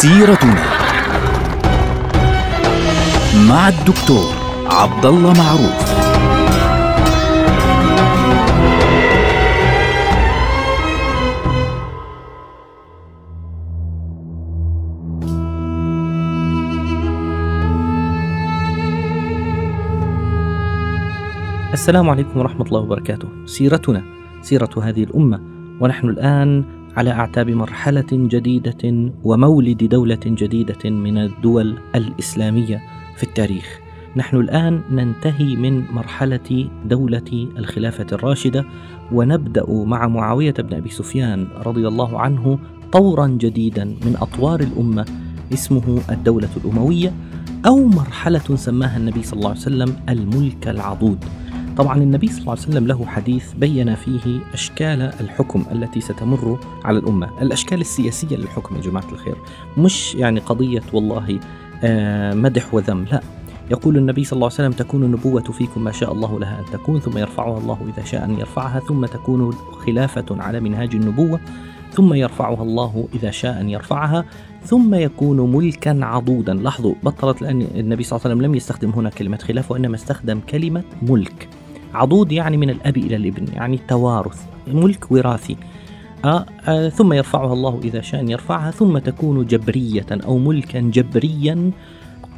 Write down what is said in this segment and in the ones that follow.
سيرتنا مع الدكتور عبد الله معروف السلام عليكم ورحمة الله وبركاته. سيرتنا سيرة هذه الأمة ونحن الآن على أعتاب مرحلة جديدة ومولد دولة جديدة من الدول الإسلامية في التاريخ. نحن الآن ننتهي من مرحلة دولة الخلافة الراشدة ونبدأ مع معاوية بن أبي سفيان رضي الله عنه طورا جديدا من أطوار الأمة اسمه الدولة الأموية أو مرحلة سماها النبي صلى الله عليه وسلم الملك العضود. طبعا النبي صلى الله عليه وسلم له حديث بين فيه أشكال الحكم التي ستمر على الأمة. الأشكال السياسية للحكم يا جماعة الخير مش يعني قضية والله آه، مدح وذم لا. يقول النبي صلى الله عليه وسلم تكون النبوة فيكم ما شاء الله لها أن تكون ثم يرفعها الله إذا شاء أن يرفعها ثم تكون خلافة على منهاج النبوة ثم يرفعها الله إذا شاء أن يرفعها ثم يكون ملكا عضودا. لاحظوا بطلت لأن النبي صلى الله عليه وسلم لم يستخدم هنا كلمة خلافة وإنما استخدم كلمة ملك. عضود يعني من الأب إلى الابن يعني توارث ملك وراثي. آه آه ثم يرفعها الله إذا شاء يرفعها ثم تكون جبرية أو ملكا جبريا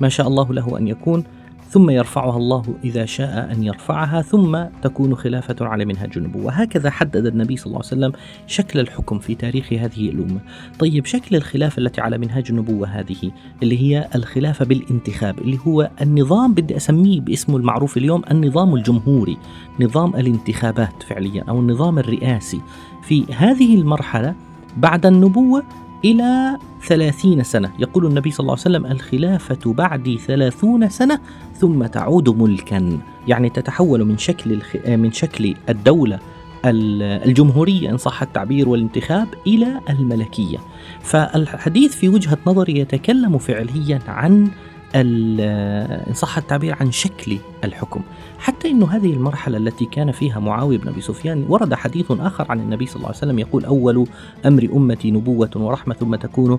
ما شاء الله له أن يكون. ثم يرفعها الله إذا شاء أن يرفعها ثم تكون خلافة على منهج النبوة. هكذا حدد النبي صلى الله عليه وسلم شكل الحكم في تاريخ هذه الأمة. طيب شكل الخلافة التي على منهج النبوة هذه اللي هي الخلافة بالانتخاب اللي هو النظام بدي أسميه باسمه المعروف اليوم النظام الجمهوري نظام الانتخابات فعليا أو النظام الرئاسي. في هذه المرحلة بعد النبوة إلى ثلاثين سنة. يقول النبي صلى الله عليه وسلم الخلافة بعد ثلاثون سنة ثم تعود ملكا. يعني تتحول من شكل الخ... من شكل الدولة الجمهورية إن صح التعبير والانتخاب إلى الملكية. فالحديث في وجهة نظري يتكلم فعليا عن إن صح التعبير عن شكل الحكم. حتى أن هذه المرحلة التي كان فيها معاوية بن أبي سفيان ورد حديث آخر عن النبي صلى الله عليه وسلم يقول أول أمر أمتي نبوة ورحمة ثم تكون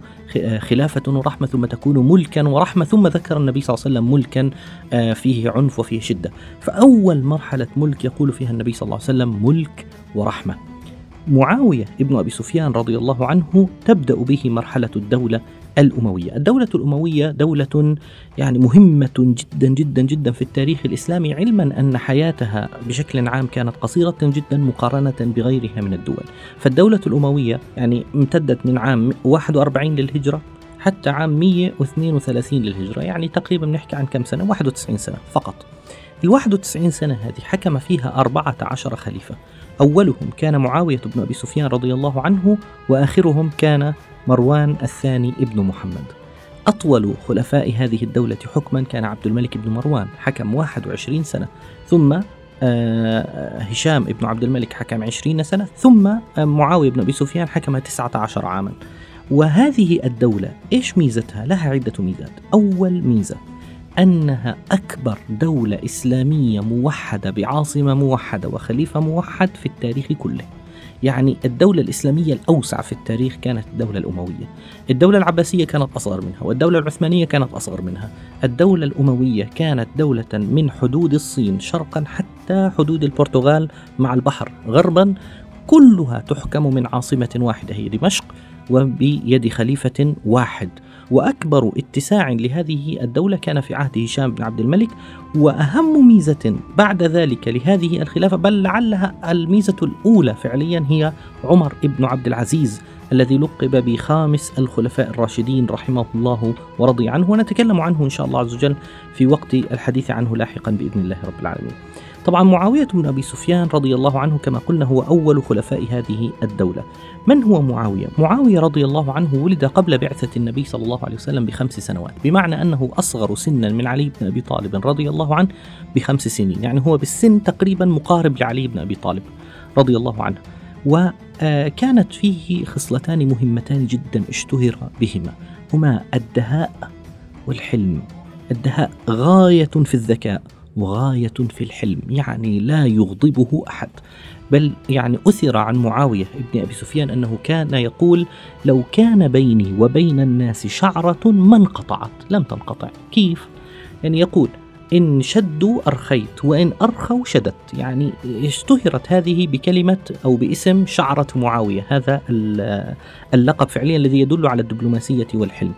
خلافة ورحمة ثم تكون ملكا ورحمة ثم ذكر النبي صلى الله عليه وسلم ملكا فيه عنف وفيه شدة. فأول مرحلة ملك يقول فيها النبي صلى الله عليه وسلم ملك ورحمة. معاوية ابن أبي سفيان رضي الله عنه تبدأ به مرحلة الدولة الأموية. الدولة الأموية دولة يعني مهمة جدا جدا جدا في التاريخ الإسلامي علما أن حياتها بشكل عام كانت قصيرة جدا مقارنة بغيرها من الدول. فالدولة الأموية يعني امتدت من عام 41 للهجرة حتى عام 132 للهجرة يعني تقريبا نحكي عن كم سنة؟ 91 سنة فقط. ال 91 سنة هذه حكم فيها 14 خليفة. أولهم كان معاوية بن أبي سفيان رضي الله عنه وآخرهم كان مروان الثاني ابن محمد. أطول خلفاء هذه الدولة حكما كان عبد الملك بن مروان حكم 21 سنة. ثم هشام ابن عبد الملك حكم 20 سنة. ثم معاوية بن أبي سفيان حكم 19 عاما. وهذه الدولة إيش ميزتها؟ لها عدة ميزات. أول ميزة أنها أكبر دولة إسلامية موحدة بعاصمة موحدة وخليفة موحد في التاريخ كله. يعني الدولة الإسلامية الأوسع في التاريخ كانت الدولة الأموية. الدولة العباسية كانت أصغر منها والدولة العثمانية كانت أصغر منها. الدولة الأموية كانت دولة من حدود الصين شرقا حتى حدود البرتغال مع البحر غربا. كلها تحكم من عاصمة واحدة هي دمشق وبيد خليفة واحد. وأكبر اتساع لهذه الدولة كان في عهد هشام بن عبد الملك وأهم ميزة بعد ذلك لهذه الخلافة بل لعلها الميزة الأولى فعليا هي عمر بن عبد العزيز الذي لقب بخامس الخلفاء الراشدين رحمه الله ورضي عنه ونتكلم عنه إن شاء الله عز وجل في وقت الحديث عنه لاحقا بإذن الله رب العالمين. طبعا معاوية بن أبي سفيان رضي الله عنه كما قلنا هو أول خلفاء هذه الدولة. من هو معاوية؟ معاوية رضي الله عنه ولد قبل بعثة النبي صلى الله عليه وسلم بخمس سنوات بمعنى أنه أصغر سنا من علي بن أبي طالب رضي الله عنه بخمس سنين يعني هو بالسن تقريبا مقارب لعلي بن أبي طالب رضي الله عنه. وكانت فيه خصلتان مهمتان جدا اشتهر بهما. هما الدهاء والحلم. الدهاء غاية في الذكاء. وغاية في الحلم يعني لا يغضبه أحد. بل يعني أثر عن معاوية ابن أبي سفيان أنه كان يقول لو كان بيني وبين الناس شعرة ما انقطعت. لم تنقطع. كيف؟ يعني يقول إن شدوا أرخيت وإن أرخوا شدت. يعني اشتهرت هذه بكلمة أو باسم شعرة معاوية. هذا اللقب فعليا الذي يدل على الدبلوماسية والحلم.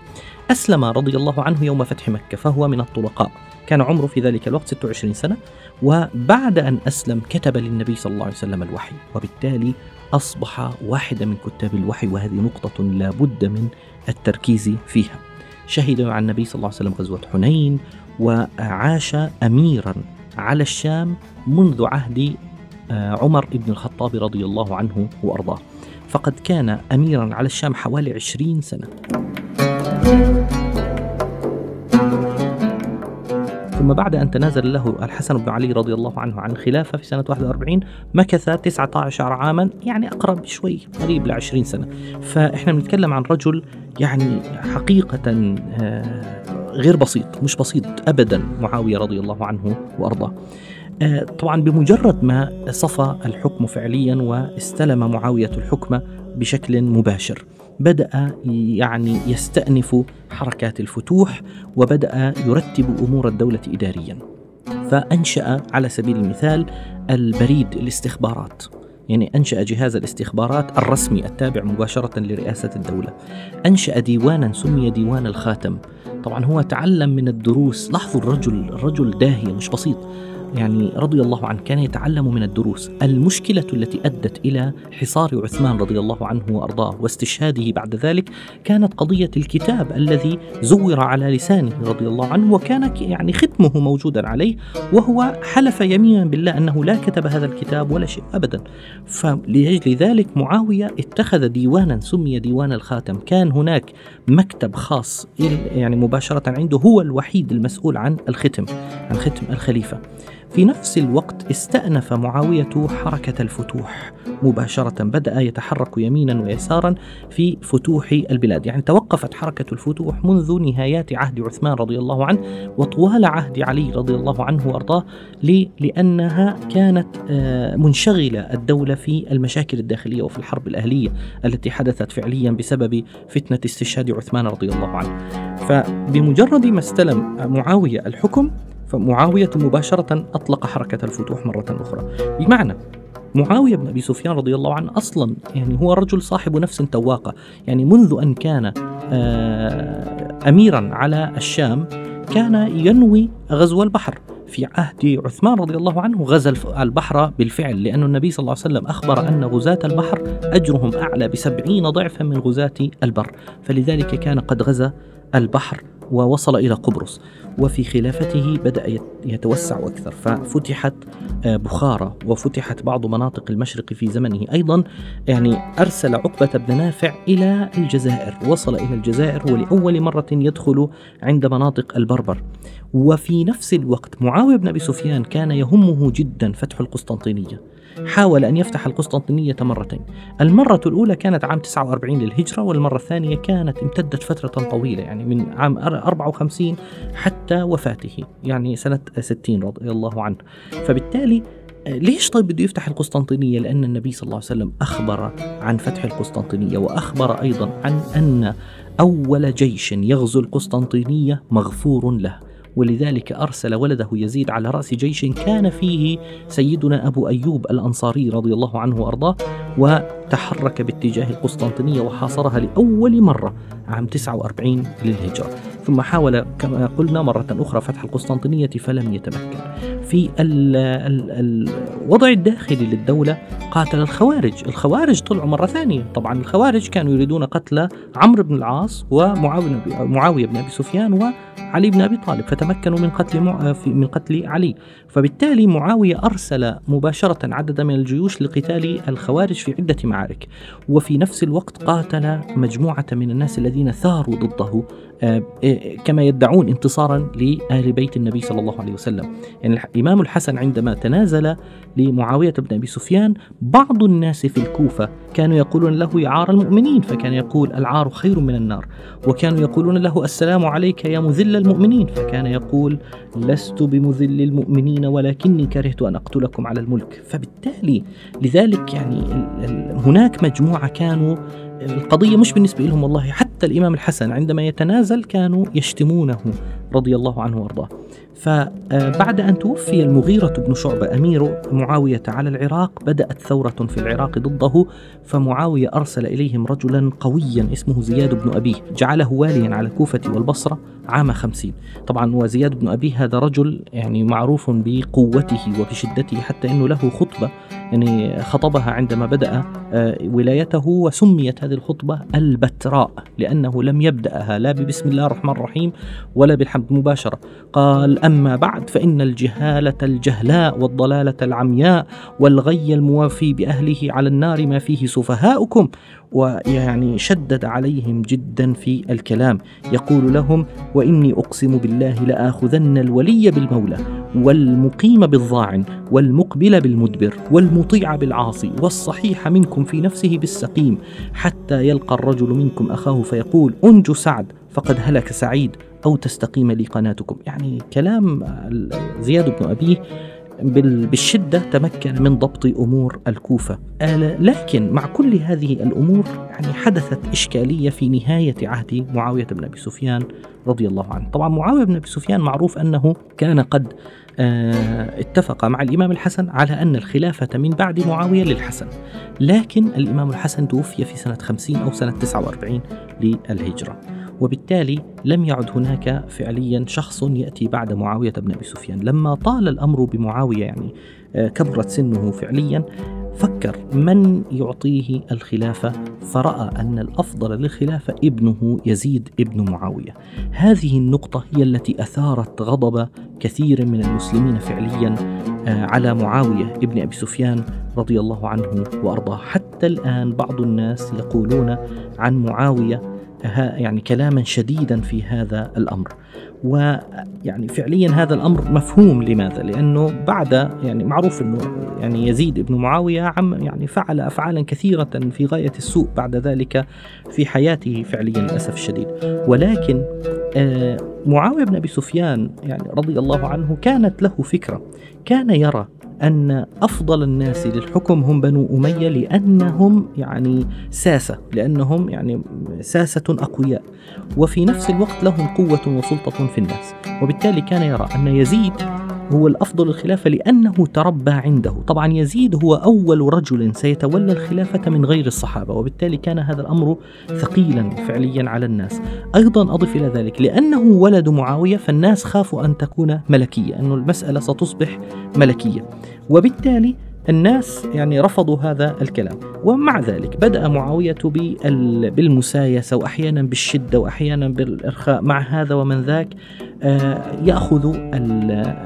أسلم رضي الله عنه يوم فتح مكة فهو من الطلقاء. كان عمره في ذلك الوقت 26 سنة وبعد أن أسلم كتب للنبي صلى الله عليه وسلم الوحي وبالتالي أصبح واحدا من كتاب الوحي وهذه نقطة لا بد من التركيز فيها. شهد مع النبي صلى الله عليه وسلم غزوة حنين وعاش أميرا على الشام منذ عهد آه، عمر بن الخطاب رضي الله عنه وأرضاه. فقد كان أميرا على الشام حوالي عشرين سنة. ثم بعد أن تنازل له الحسن بن علي رضي الله عنه عن الخلافة في سنة 41 مكث 19 عاما يعني أقرب شوي قريب ل 20 سنة. فإحنا بنتكلم عن رجل يعني حقيقة آه، غير بسيط مش بسيط أبدا معاوية رضي الله عنه وأرضاه. آه، طبعا بمجرد ما صفى الحكم فعليا واستلم معاوية الحكم بشكل مباشر. بدأ يعني يستأنف حركات الفتوح وبدأ يرتب أمور الدولة إداريا. فأنشأ على سبيل المثال البريد الاستخبارات يعني أنشأ جهاز الاستخبارات الرسمي التابع مباشرة لرئاسة الدولة. أنشأ ديوانا سمي ديوان الخاتم. طبعا هو تعلم من الدروس. لاحظوا الرجل الرجل داهية مش بسيط. يعني رضي الله عنه كان يتعلم من الدروس. المشكلة التي أدت إلى حصار عثمان رضي الله عنه وأرضاه واستشهاده بعد ذلك كانت قضية الكتاب الذي زور على لسانه رضي الله عنه وكان يعني ختمه موجودا عليه وهو حلف يمينا بالله أنه لا كتب هذا الكتاب ولا شيء أبدا. فلأجل ذلك معاوية اتخذ ديوانا سمي ديوان الخاتم. كان هناك مكتب خاص يعني مباشرة عنده هو الوحيد المسؤول عن الختم عن ختم الخليفة. في نفس الوقت استأنف معاوية حركة الفتوح. مباشرة بدأ يتحرك يمينا ويسارا في فتوح البلاد. يعني توقفت حركة الفتوح منذ نهايات عهد عثمان رضي الله عنه وطوال عهد علي رضي الله عنه وأرضاه لأنها كانت آه، منشغلة الدولة في المشاكل الداخلية وفي الحرب الأهلية التي حدثت فعليا بسبب فتنة استشهاد عثمان رضي الله عنه. فبمجرد ما استلم معاوية الحكم فمعاوية مباشرة أطلق حركة الفتوح مرة أخرى. بمعنى معاوية بن أبي سفيان رضي الله عنه أصلا يعني هو رجل صاحب نفس تواقة. يعني منذ أن كان آه، أميرا على الشام كان ينوي غزو البحر. في عهد عثمان رضي الله عنه غزا البحر بالفعل لأن النبي صلى الله عليه وسلم أخبر أن غزاة البحر أجرهم أعلى بسبعين ضعفا من غزاة البر. فلذلك كان قد غزا البحر. ووصل إلى قبرص وفي خلافته بدأ يتوسع أكثر ففتحت آه، بخارى وفتحت بعض مناطق المشرق في زمنه. أيضا يعني أرسل عقبة بن نافع إلى الجزائر وصل إلى الجزائر ولأول مرة يدخل عند مناطق البربر. وفي نفس الوقت معاوية بن أبي سفيان كان يهمه جدا فتح القسطنطينية. حاول أن يفتح القسطنطينية مرتين. المرة الأولى كانت عام 49 للهجرة والمرة الثانية كانت امتدت فترة طويلة يعني من عام 54 حتى وفاته يعني سنة 60 رضي الله عنه. فبالتالي ليش طيب بده يفتح القسطنطينية؟ لأن النبي صلى الله عليه وسلم أخبر عن فتح القسطنطينية وأخبر أيضا عن أن أول جيش يغزو القسطنطينية مغفور له. ولذلك أرسل ولده يزيد على رأس جيش كان فيه سيدنا أبو أيوب الأنصاري رضي الله عنه وأرضاه وتحرك باتجاه القسطنطينية وحاصرها لأول مرة عام 49 للهجرة. ثم حاول كما قلنا مرة أخرى فتح القسطنطينية فلم يتمكن. في الوضع الداخلي للدولة قاتل الخوارج. الخوارج طلعوا مرة ثانية. طبعا الخوارج كانوا يريدون قتل عمرو بن العاص ومعاوية بن أبي سفيان وعلي بن أبي طالب فتمكنوا من قتل من قتل علي. فبالتالي معاوية أرسل مباشرة عددا من الجيوش لقتال الخوارج في عدة معارك. وفي نفس الوقت قاتل مجموعة من الناس الذين ثاروا ضده. كما يدعون انتصارا لآل بيت النبي صلى الله عليه وسلم. يعني الإمام الحسن عندما تنازل لمعاوية بن أبي سفيان بعض الناس في الكوفة كانوا يقولون له يعار المؤمنين فكان يقول العار خير من النار وكانوا يقولون له السلام عليك يا مذل المؤمنين فكان يقول لست بمذل المؤمنين ولكني كرهت أن أقتلكم على الملك. فبالتالي لذلك يعني هناك مجموعة كانوا القضية مش بالنسبة لهم والله حتى الإمام الحسن عندما يتنازل كانوا يشتمونه رضي الله عنه وأرضاه. فبعد أن توفي المغيرة بن شعبة أمير معاوية على العراق بدأت ثورة في العراق ضده فمعاوية أرسل إليهم رجلا قويا اسمه زياد بن أبيه جعله واليا على الكوفة والبصرة عام خمسين. طبعا وزياد بن أبيه هذا رجل يعني معروف بقوته وبشدته حتى أنه له خطبة يعني خطبها عندما بدأ ولايته وسميت هذه الخطبة البتراء لأنه لم يبدأها لا ببسم الله الرحمن الرحيم ولا بالحمد مباشرة. قال أما بعد فإن الجهالة الجهلاء والضلالة العمياء والغي الموافي بأهله على النار ما فيه سفهاؤكم ويعني شدد عليهم جدا في الكلام. يقول لهم وإني أقسم بالله لآخذن الولي بالمولى والمقيم بالضاعن والمقبل بالمدبر والمطيع بالعاصي والصحيح منكم في نفسه بالسقيم حتى يلقى الرجل منكم أخاه فيقول أنجو سعد فقد هلك سعيد أو تستقيم لي قناتكم. يعني كلام زياد بن أبيه بالشدة تمكن من ضبط أمور الكوفة. لكن مع كل هذه الأمور يعني حدثت إشكالية في نهاية عهد معاوية بن أبي سفيان رضي الله عنه. طبعا معاوية بن أبي سفيان معروف أنه كان قد آه، اتفق مع الإمام الحسن على أن الخلافة من بعد معاوية للحسن. لكن الإمام الحسن توفي في سنة 50 أو سنة 49 للهجرة. وبالتالي لم يعد هناك فعليا شخص يأتي بعد معاوية بن أبي سفيان. لما طال الأمر بمعاوية يعني آه، كبرت سنه فعليا فكر من يعطيه الخلافة فرأى أن الأفضل للخلافة ابنه يزيد ابن معاوية. هذه النقطة هي التي أثارت غضب كثير من المسلمين فعليا آه، على معاوية ابن أبي سفيان رضي الله عنه وأرضاه. حتى الآن بعض الناس يقولون عن معاوية يعني كلاما شديدا في هذا الأمر. ويعني فعليا هذا الأمر مفهوم لماذا؟ لأنه بعد يعني معروف إنه يعني يزيد بن معاوية عم يعني فعل أفعالا كثيرة في غاية السوء بعد ذلك في حياته فعليا للأسف الشديد. ولكن آه، معاوية بن أبي سفيان يعني رضي الله عنه كانت له فكرة. كان يرى أن أفضل الناس للحكم هم بنو أمية لأنهم يعني ساسة لأنهم يعني ساسة أقوياء. وفي نفس الوقت لهم قوة وسلطة في الناس. وبالتالي كان يرى أن يزيد هو الأفضل الخلافة لأنه تربى عنده. طبعا يزيد هو أول رجل سيتولى الخلافة من غير الصحابة وبالتالي كان هذا الأمر ثقيلا فعليا على الناس. أيضا أضف إلى ذلك لأنه ولد معاوية فالناس خافوا أن تكون ملكية أن المسألة ستصبح ملكية. وبالتالي الناس يعني رفضوا هذا الكلام. ومع ذلك بدأ معاوية بالمسايسة وأحيانا بالشدة وأحيانا بالإرخاء مع هذا ومن ذاك آه، يأخذ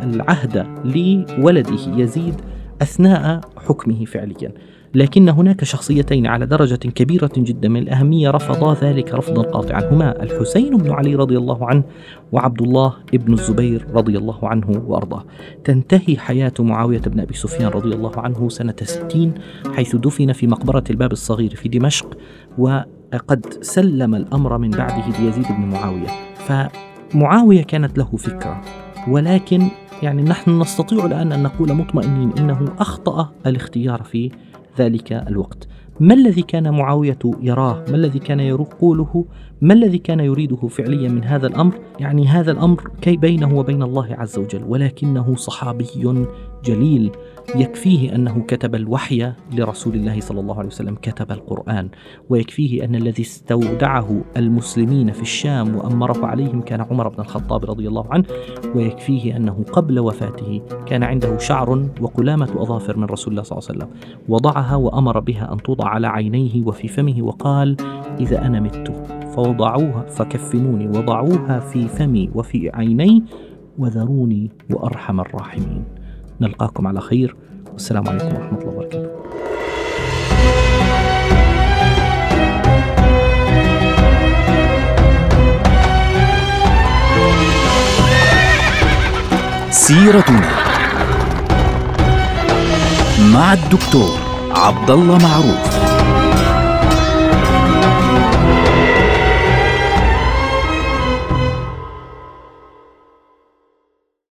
العهد لولده يزيد أثناء حكمه فعليا. لكن هناك شخصيتين على درجة كبيرة جدا من الأهمية رفضا ذلك رفضا قاطعا. هما الحسين بن علي رضي الله عنه وعبد الله بن الزبير رضي الله عنه وأرضاه. تنتهي حياة معاوية بن أبي سفيان رضي الله عنه سنة 60 حيث دفن في مقبرة الباب الصغير في دمشق وقد سلم الأمر من بعده ليزيد بن معاوية. فمعاوية كانت له فكرة ولكن يعني نحن نستطيع الآن أن نقول مطمئنين إنه أخطأ الاختيار في ذلك الوقت. ما الذي كان معاوية يراه؟ ما الذي كان يقوله؟ ما الذي كان يريده فعليا من هذا الأمر؟ يعني هذا الأمر كي بينه وبين الله عز وجل ولكنه صحابي جليل. يكفيه أنه كتب الوحي لرسول الله صلى الله عليه وسلم كتب القرآن. ويكفيه أن الذي استودعه المسلمين في الشام وأمره عليهم كان عمر بن الخطاب رضي الله عنه. ويكفيه أنه قبل وفاته كان عنده شعر وقلامة أظافر من رسول الله صلى الله عليه وسلم. وضعها وأمر بها أن توضع على عينيه وفي فمه وقال إذا أنا مت فوضعوها فكفنوني وضعوها في فمي وفي عيني وذروني وأرحم الراحمين. نلقاكم على خير. والسلام عليكم ورحمة الله وبركاته. سيرتنا مع الدكتور عبد الله معروف.